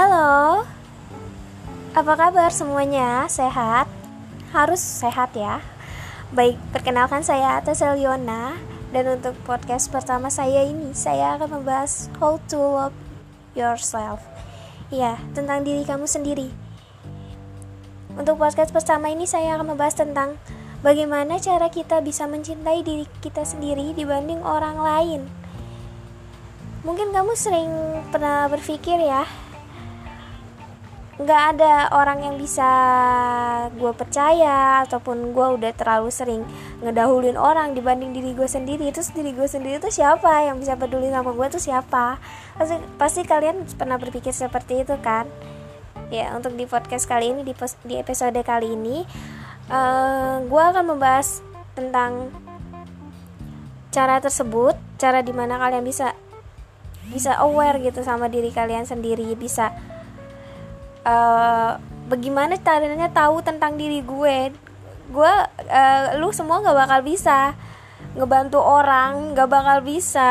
Halo, apa kabar semuanya? Sehat? Harus sehat ya. Baik, perkenalkan saya Atas Eliona dan untuk podcast pertama saya ini saya akan membahas how to love yourself. Ya, tentang diri kamu sendiri. Untuk podcast pertama ini saya akan membahas tentang bagaimana cara kita bisa mencintai diri kita sendiri dibanding orang lain. Mungkin kamu sering pernah berpikir ya, nggak ada orang yang bisa gue percaya ataupun gue udah terlalu sering ngedahuluin orang dibanding diri gue sendiri. Terus diri gue sendiri itu siapa? Yang bisa peduli sama gue tuh siapa? Pasti pasti kalian pernah berpikir seperti itu kan? Ya untuk di podcast kali ini di, di episode kali ini uh, eh, gue akan membahas tentang cara tersebut cara di mana kalian bisa bisa aware gitu sama diri kalian sendiri bisa uh, bagaimana caranya tahu tentang diri gue? Gue uh, lu semua nggak bakal bisa ngebantu orang nggak bakal bisa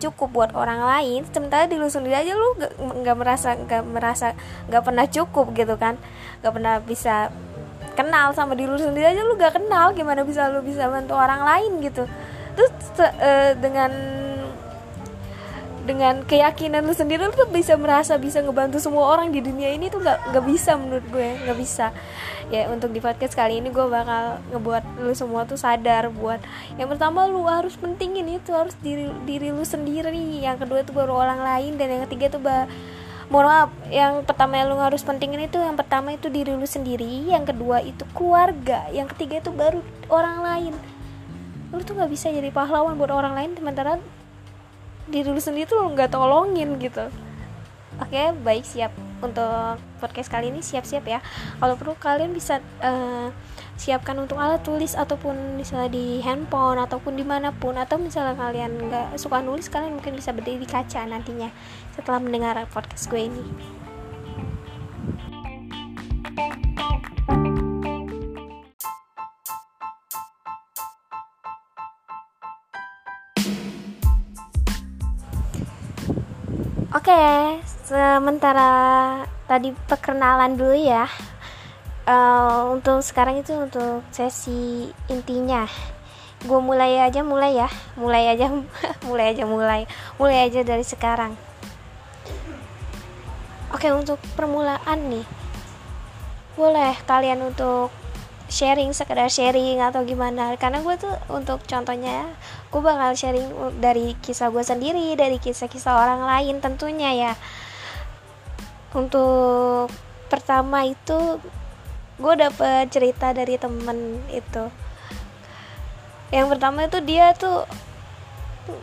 cukup buat orang lain. Sementara di lu sendiri aja lu nggak merasa nggak merasa nggak pernah cukup gitu kan? Nggak pernah bisa kenal sama diri lu sendiri aja lu gak kenal. Gimana bisa lu bisa bantu orang lain gitu? Terus uh, dengan dengan keyakinan lu sendiri lu tuh bisa merasa bisa ngebantu semua orang di dunia ini tuh nggak nggak bisa menurut gue nggak bisa. Ya untuk di podcast kali ini gue bakal ngebuat lu semua tuh sadar buat yang pertama lu harus pentingin itu harus diri diri lu sendiri. Yang kedua itu baru orang lain dan yang ketiga tuh bah mohon maaf yang pertama yang lu harus pentingin itu yang pertama itu diri lu sendiri yang kedua itu keluarga yang ketiga itu baru orang lain. Lu tuh nggak bisa jadi pahlawan buat orang lain sementara diri lu sendiri tuh nggak tolongin gitu. Oke baik siap. Untuk podcast kali ini siap-siap ya. Kalau perlu kalian bisa uh, siapkan untuk alat tulis ataupun misalnya di handphone ataupun di mana pun atau misalnya kalian nggak suka nulis kalian mungkin bisa berdiri di kaca nantinya setelah mendengar podcast gue ini Oke, sementara tadi perkenalan dulu ya. Uh, untuk sekarang itu untuk sesi intinya. Gue mulai aja, mulai ya, mulai aja, mulai aja, mulai, mulai aja dari sekarang. Oke, untuk permulaan nih, boleh kalian untuk sharing sekedar sharing atau gimana. Karena gue tuh untuk contohnya gue bakal sharing dari kisah gue sendiri dari kisah-kisah orang lain tentunya ya. Untuk pertama itu gue dapet cerita dari temen itu. Yang pertama itu dia tuh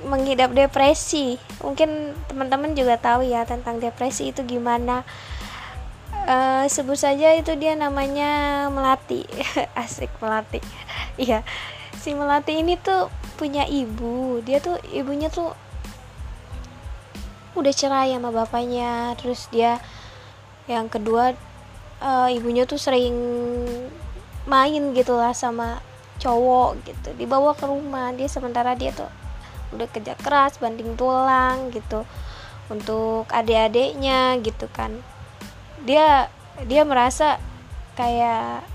mengidap depresi. Mungkin teman-teman juga tahu ya tentang depresi itu gimana uh, sebut saja itu dia namanya melati. Asik melati. Iya. Si melati ini tuh punya ibu. Dia tuh ibunya tuh udah cerai sama bapaknya. Terus dia yang kedua uh, ibunya tuh sering main gitu lah sama cowok gitu. Dibawa ke rumah. Dia sementara dia tuh udah kerja keras banding tulang gitu untuk adik-adiknya gitu kan dia dia merasa kayak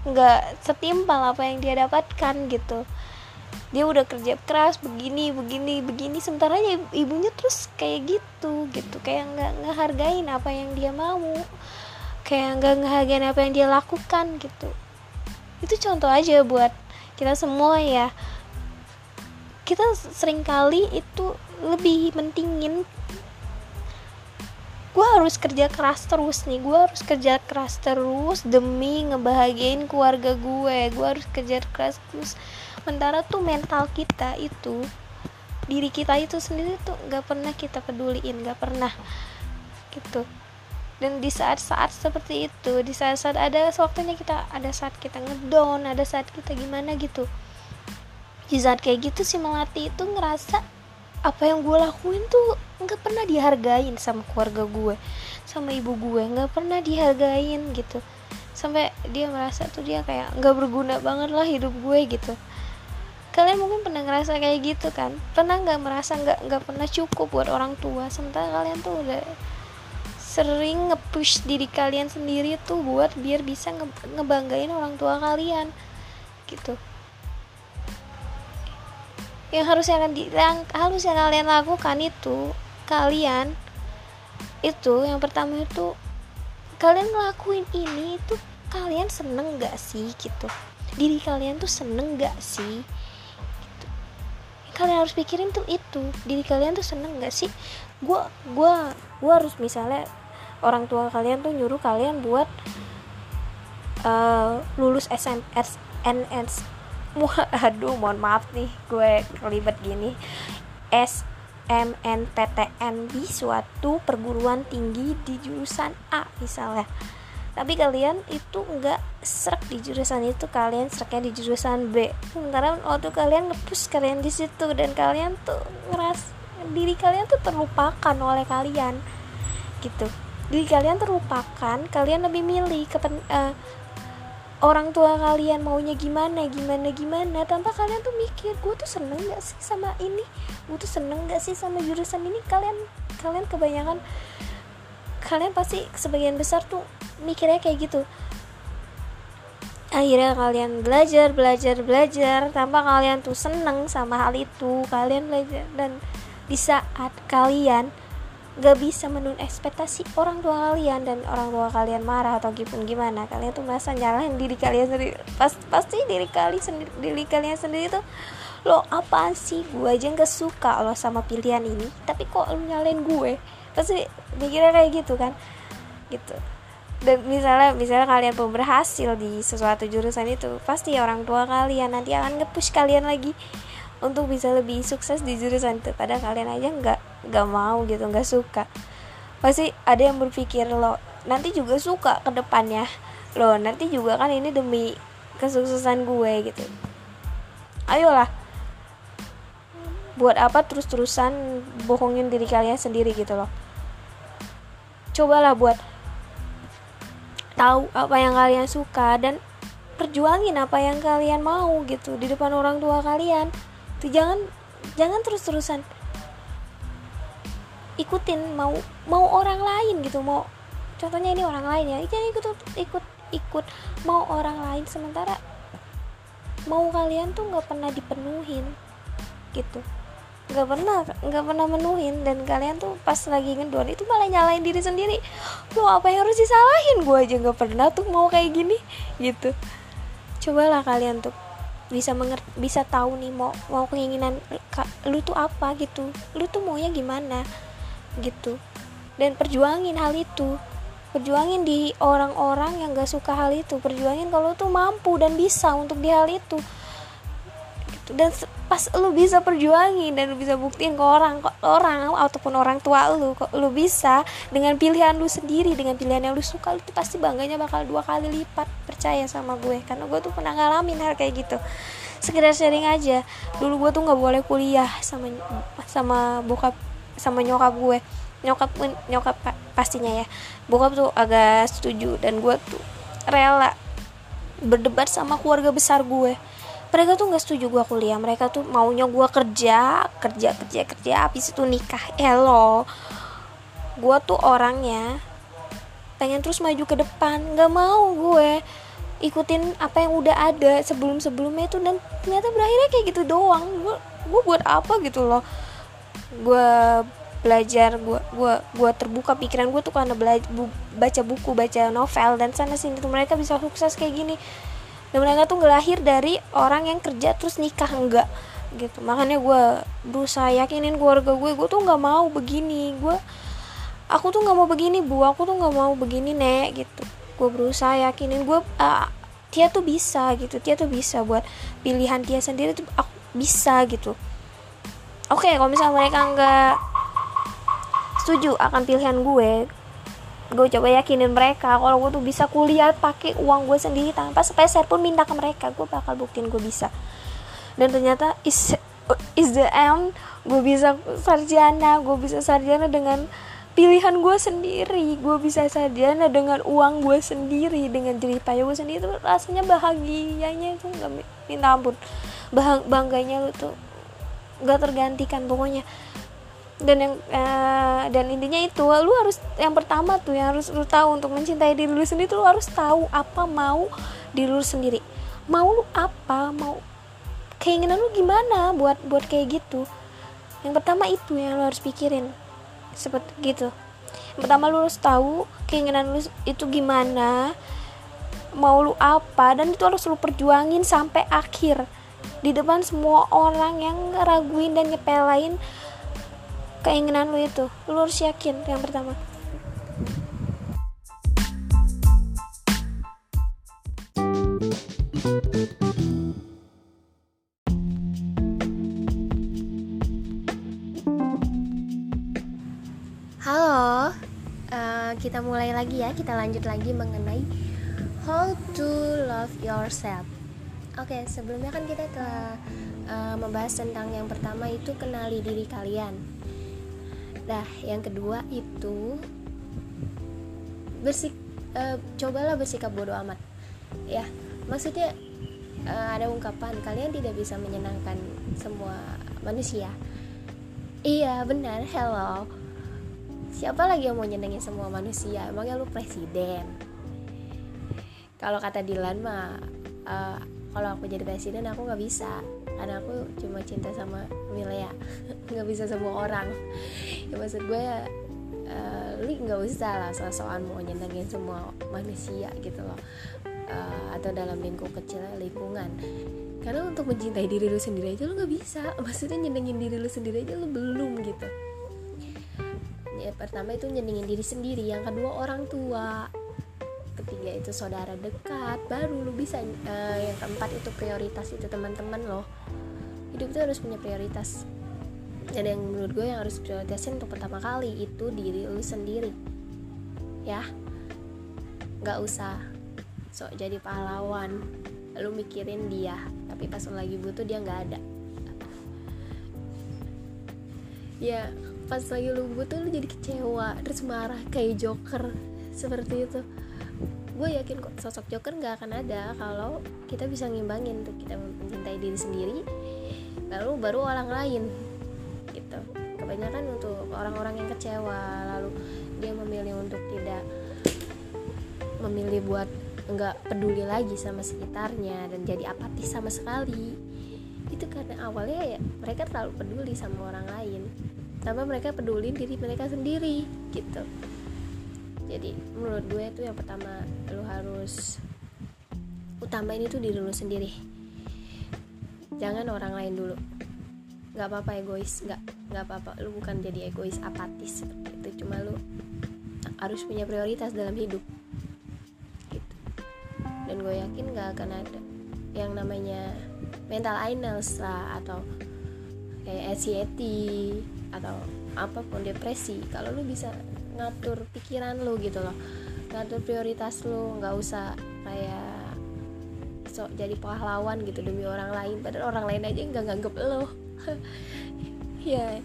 nggak setimpal apa yang dia dapatkan gitu. Dia udah kerja keras begini begini begini. Sementara ibunya terus kayak gitu gitu. Kayak nggak ngehargain apa yang dia mau. Kayak nggak ngehargain apa yang dia lakukan gitu. Itu contoh aja buat kita semua ya. Kita sering kali itu lebih mentingin gue harus kerja keras terus nih. Gue harus kerja keras terus demi ngebahagiain keluarga gue. Gue harus kerja keras terus. Sementara tuh mental kita itu diri kita itu sendiri tuh nggak pernah kita peduliin nggak pernah. Gitu. Dan di saat-saat seperti itu di saat-saat ada waktunya kita ada saat kita ngedown ada saat kita gimana gitu. Di saat kayak gitu si melati itu ngerasa apa yang gue lakuin tuh nggak pernah dihargain sama keluarga gue sama ibu gue nggak pernah dihargain gitu. Sampai dia merasa tuh dia kayak nggak berguna banget lah hidup gue gitu. Kalian mungkin pernah ngerasa kayak gitu kan? Pernah nggak merasa nggak nggak pernah cukup buat orang tua? Sementara kalian tuh udah sering nge-push diri kalian sendiri tuh buat biar bisa nge ngebanggain orang tua kalian gitu yang harus yang, yang harus kalian lakukan itu kalian itu yang pertama itu kalian ngelakuin ini itu kalian seneng gak sih gitu? Diri kalian tuh seneng gak sih? Gitu. kalian harus pikirin tuh itu diri kalian tuh seneng gak sih? Gue gua gua harus misalnya orang tua kalian tuh nyuruh kalian buat uh, lulus SMS NS aduh mohon maaf nih gue kelibet gini. SMNPTN di suatu perguruan tinggi di jurusan A misalnya. Tapi kalian itu enggak serak di jurusan itu kalian seraknya di jurusan B. Sementara waktu kalian ngepus kalian di situ dan kalian tuh ngeras diri kalian tuh terlupakan oleh kalian. Gitu. Diri kalian terlupakan kalian lebih milih ke uh, orang tua kalian maunya gimana gimana gimana tanpa kalian tuh mikir gue tuh seneng gak sih sama ini? Gue tuh seneng gak sih sama jurusan ini? Kalian kalian kebanyakan kalian pasti sebagian besar tuh mikirnya kayak gitu. Akhirnya kalian belajar belajar belajar tanpa kalian tuh seneng sama hal itu kalian belajar dan di saat kalian gak bisa menun ekspektasi orang tua kalian dan orang tua kalian marah atau gimana gimana? Kalian tuh merasa nyalahin diri kalian sendiri. Pas, pasti diri kalian sendiri diri kalian sendiri tuh lo apa sih? Gue aja gak suka lo sama pilihan ini tapi kok lo nyalain gue? Pasti mikirnya kayak gitu kan? Gitu. Dan misalnya misalnya kalian pun berhasil di sesuatu jurusan itu pasti orang tua kalian nanti akan nge-push kalian lagi untuk bisa lebih sukses di jurusan itu. Padahal kalian aja nggak gak mau gitu nggak suka. Pasti ada yang berpikir lo nanti juga suka ke depannya. Lo nanti juga kan ini demi kesuksesan gue gitu. Ayolah. Buat apa terus-terusan bohongin diri kalian sendiri gitu loh. Cobalah buat tahu apa yang kalian suka dan perjuangin apa yang kalian mau gitu di depan orang tua kalian. Tuh jangan jangan terus-terusan ikutin mau mau orang lain gitu mau contohnya ini orang lain ya jangan ikut ikut ikut mau orang lain sementara mau kalian tuh nggak pernah dipenuhin gitu. Nggak pernah nggak pernah menuhin dan kalian tuh pas lagi ngedon itu malah nyalain diri sendiri. Lo apa yang harus disalahin? Gue aja nggak pernah tuh mau kayak gini gitu. Cobalah kalian tuh bisa mengerti bisa tahu nih mau mau keinginan lu tuh apa gitu. Lu tuh maunya gimana gitu. Dan perjuangin hal itu. Perjuangin di orang-orang yang gak suka hal itu. Perjuangin kalau tuh mampu dan bisa untuk di hal itu. Gitu. dan pas lu bisa perjuangin dan lu bisa buktiin ke orang ke orang ataupun orang tua lu kok lu bisa dengan pilihan lu sendiri dengan pilihan yang lu suka lu tuh pasti bangganya bakal dua kali lipat percaya sama gue. Karena gue tuh pernah ngalamin hal kayak gitu. Sekedar sharing aja. Dulu gue tuh nggak boleh kuliah sama sama bokap sama nyokap gue. Nyokap nyokap pastinya ya. Bokap tuh agak setuju dan gue tuh rela berdebat sama keluarga besar gue. Mereka tuh nggak setuju gue kuliah. Mereka tuh maunya gue kerja kerja kerja kerja habis itu nikah. Elo gue tuh orangnya pengen terus maju ke depan. Nggak mau gue ikutin apa yang udah ada sebelum sebelumnya itu. Dan ternyata berakhirnya kayak gitu doang. Gue gue buat apa gitu loh gue belajar gue gue gue terbuka pikiran gue tuh karena belajar bu, baca buku baca novel dan sana sini tuh mereka bisa sukses kayak gini. Dan mereka tuh ngelahir dari orang yang kerja terus nikah enggak gitu. Makanya gue berusaha yakinin keluarga gue gue tuh nggak mau begini. Gue aku tuh nggak mau begini bu. Aku tuh nggak mau begini nek gitu. Gue berusaha yakinin gue uh, dia tuh bisa gitu. Dia tuh bisa buat pilihan dia sendiri tuh aku bisa gitu oke okay, kalau misalnya mereka nggak setuju akan pilihan gue gue coba yakinin mereka. Kalau gue tuh bisa kuliah pakai uang gue sendiri tanpa sepeser pun minta ke mereka gue bakal buktiin gue bisa. Dan ternyata is is the end gue bisa sarjana gue bisa sarjana dengan pilihan gue sendiri. Gue bisa sarjana dengan uang gue sendiri dengan jerih payah gue sendiri. Itu rasanya bahagianya itu nggak minta ampun. Bah bangganya lu tuh nggak tergantikan pokoknya. Dan yang uh, dan intinya itu lu harus yang pertama tuh yang harus lu tahu untuk mencintai diri lu sendiri tuh lu harus tahu apa mau diri lu sendiri. Mau lu apa mau keinginan lu gimana buat buat kayak gitu. Yang pertama itu yang lu harus pikirin seperti gitu. Yang pertama lu harus tahu keinginan lu itu gimana mau lu apa dan itu harus lu perjuangin sampai akhir di depan semua orang yang ngeraguin dan nyepelain keinginan lu itu lu harus yakin yang pertama Halo, uh, kita mulai lagi ya. Kita lanjut lagi mengenai how to love yourself. Oke, okay, sebelumnya kan kita telah uh, membahas tentang yang pertama itu kenali diri kalian. Nah, yang kedua itu bersik uh, cobalah bersikap bodoh amat. Ya, maksudnya uh, ada ungkapan kalian tidak bisa menyenangkan semua manusia. Iya, benar. Hello. Siapa lagi yang mau nyenengin semua manusia? Emangnya lu presiden? Kalau kata Dilan mah uh, kalau aku jadi presiden aku nggak bisa. Karena aku cuma cinta sama Milea nggak bisa semua orang. Ya maksud gue ya uh, li nggak usah lah soal-soal mau nyenengin semua manusia gitu loh. Uh, atau dalam lingkup kecil lingkungan. Karena untuk mencintai diri lu sendiri aja lu nggak bisa. Maksudnya nyenengin diri lu sendiri aja lu belum gitu. Ya pertama itu nyenengin diri sendiri. Yang kedua orang tua ketiga itu saudara dekat baru lu bisa uh, yang keempat itu prioritas itu teman-teman loh. Hidup itu harus punya prioritas. Dan yang menurut gue yang harus prioritasin untuk pertama kali itu diri lu sendiri. Ya. Nggak usah sok jadi pahlawan. Lu mikirin dia tapi pas lu lagi butuh dia nggak ada. Ya pas lagi lu butuh lu jadi kecewa terus marah kayak joker. Seperti itu gue yakin kok sosok Joker nggak akan ada kalau kita bisa ngimbangin tuh kita mencintai diri sendiri lalu baru orang lain gitu. Kebanyakan untuk orang-orang yang kecewa lalu dia memilih untuk tidak memilih buat nggak peduli lagi sama sekitarnya dan jadi apatis sama sekali. Itu karena awalnya ya mereka terlalu peduli sama orang lain tanpa mereka peduli diri mereka sendiri gitu jadi menurut gue itu yang pertama lu harus utama ini tuh diri lu sendiri. Jangan orang lain dulu. Nggak apa-apa egois nggak nggak apa-apa. Lu bukan jadi egois apatis seperti itu. Cuma lu harus punya prioritas dalam hidup. Gitu. Dan gue yakin nggak akan ada yang namanya mental illness lah atau kayak anxiety atau apa pun depresi. Kalau lu bisa ngatur pikiran lu gitu loh. Ngatur prioritas lu nggak usah kayak sok jadi pahlawan gitu demi orang lain. Padahal orang lain aja nggak nganggep lo ya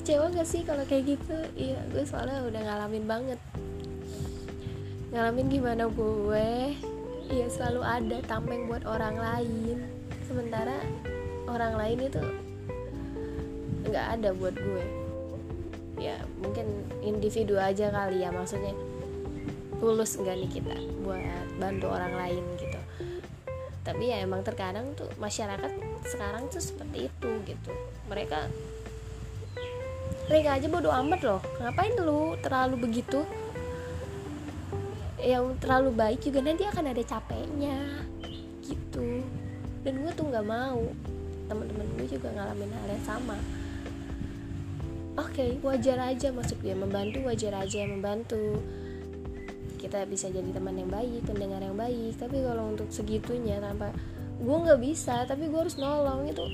kecewa gak sih kalau kayak gitu? Iya gue soalnya udah ngalamin banget. Ngalamin gimana gue? Iya selalu ada tameng buat orang lain. Sementara orang lain itu nggak ada buat gue ya mungkin individu aja kali ya maksudnya tulus enggak nih kita buat bantu orang lain gitu. Tapi ya emang terkadang tuh masyarakat sekarang tuh seperti itu gitu. Mereka mereka aja bodoh amat loh. Ngapain lu terlalu begitu? Yang terlalu baik juga nanti akan ada capeknya gitu. Dan gue tuh nggak mau. Teman-teman gue juga ngalamin hal yang sama oke okay, wajar aja maksud gue membantu wajar aja membantu. Kita bisa jadi teman yang baik pendengar yang baik tapi kalau untuk segitunya tanpa gue nggak bisa tapi gue harus nolong itu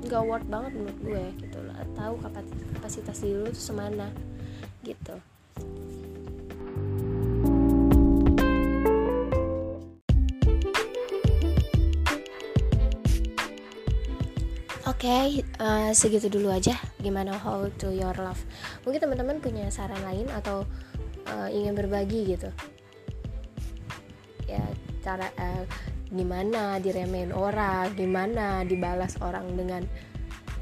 nggak worth banget menurut gue gitu lah tahu kapasitas diri lu tuh semana gitu okay, uh, eh, segitu dulu aja. Gimana how to your love? Mungkin teman-teman punya saran lain atau uh, ingin berbagi gitu. Ya, cara uh, gimana diremehin orang, gimana dibalas orang dengan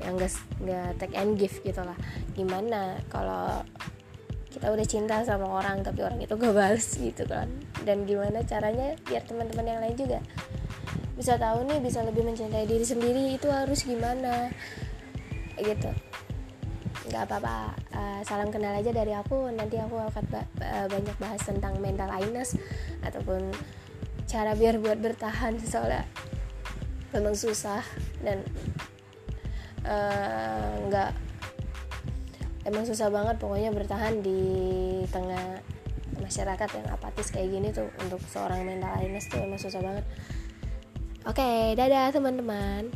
yang gak nggak take and give gitu lah gimana kalau kita udah cinta sama orang tapi orang itu gak balas gitu kan dan gimana caranya biar teman-teman yang lain juga bisa tahu nih bisa lebih mencintai diri sendiri itu harus gimana? Gitu. Nggak apa-apa uh, salam kenal aja dari aku nanti aku akan ba uh, banyak bahas tentang mental illness ataupun cara biar buat bertahan soalnya memang susah dan uh, nggak emang susah banget pokoknya bertahan di tengah masyarakat yang apatis kayak gini tuh untuk seorang mental illness tuh emang susah banget oke dadah teman-teman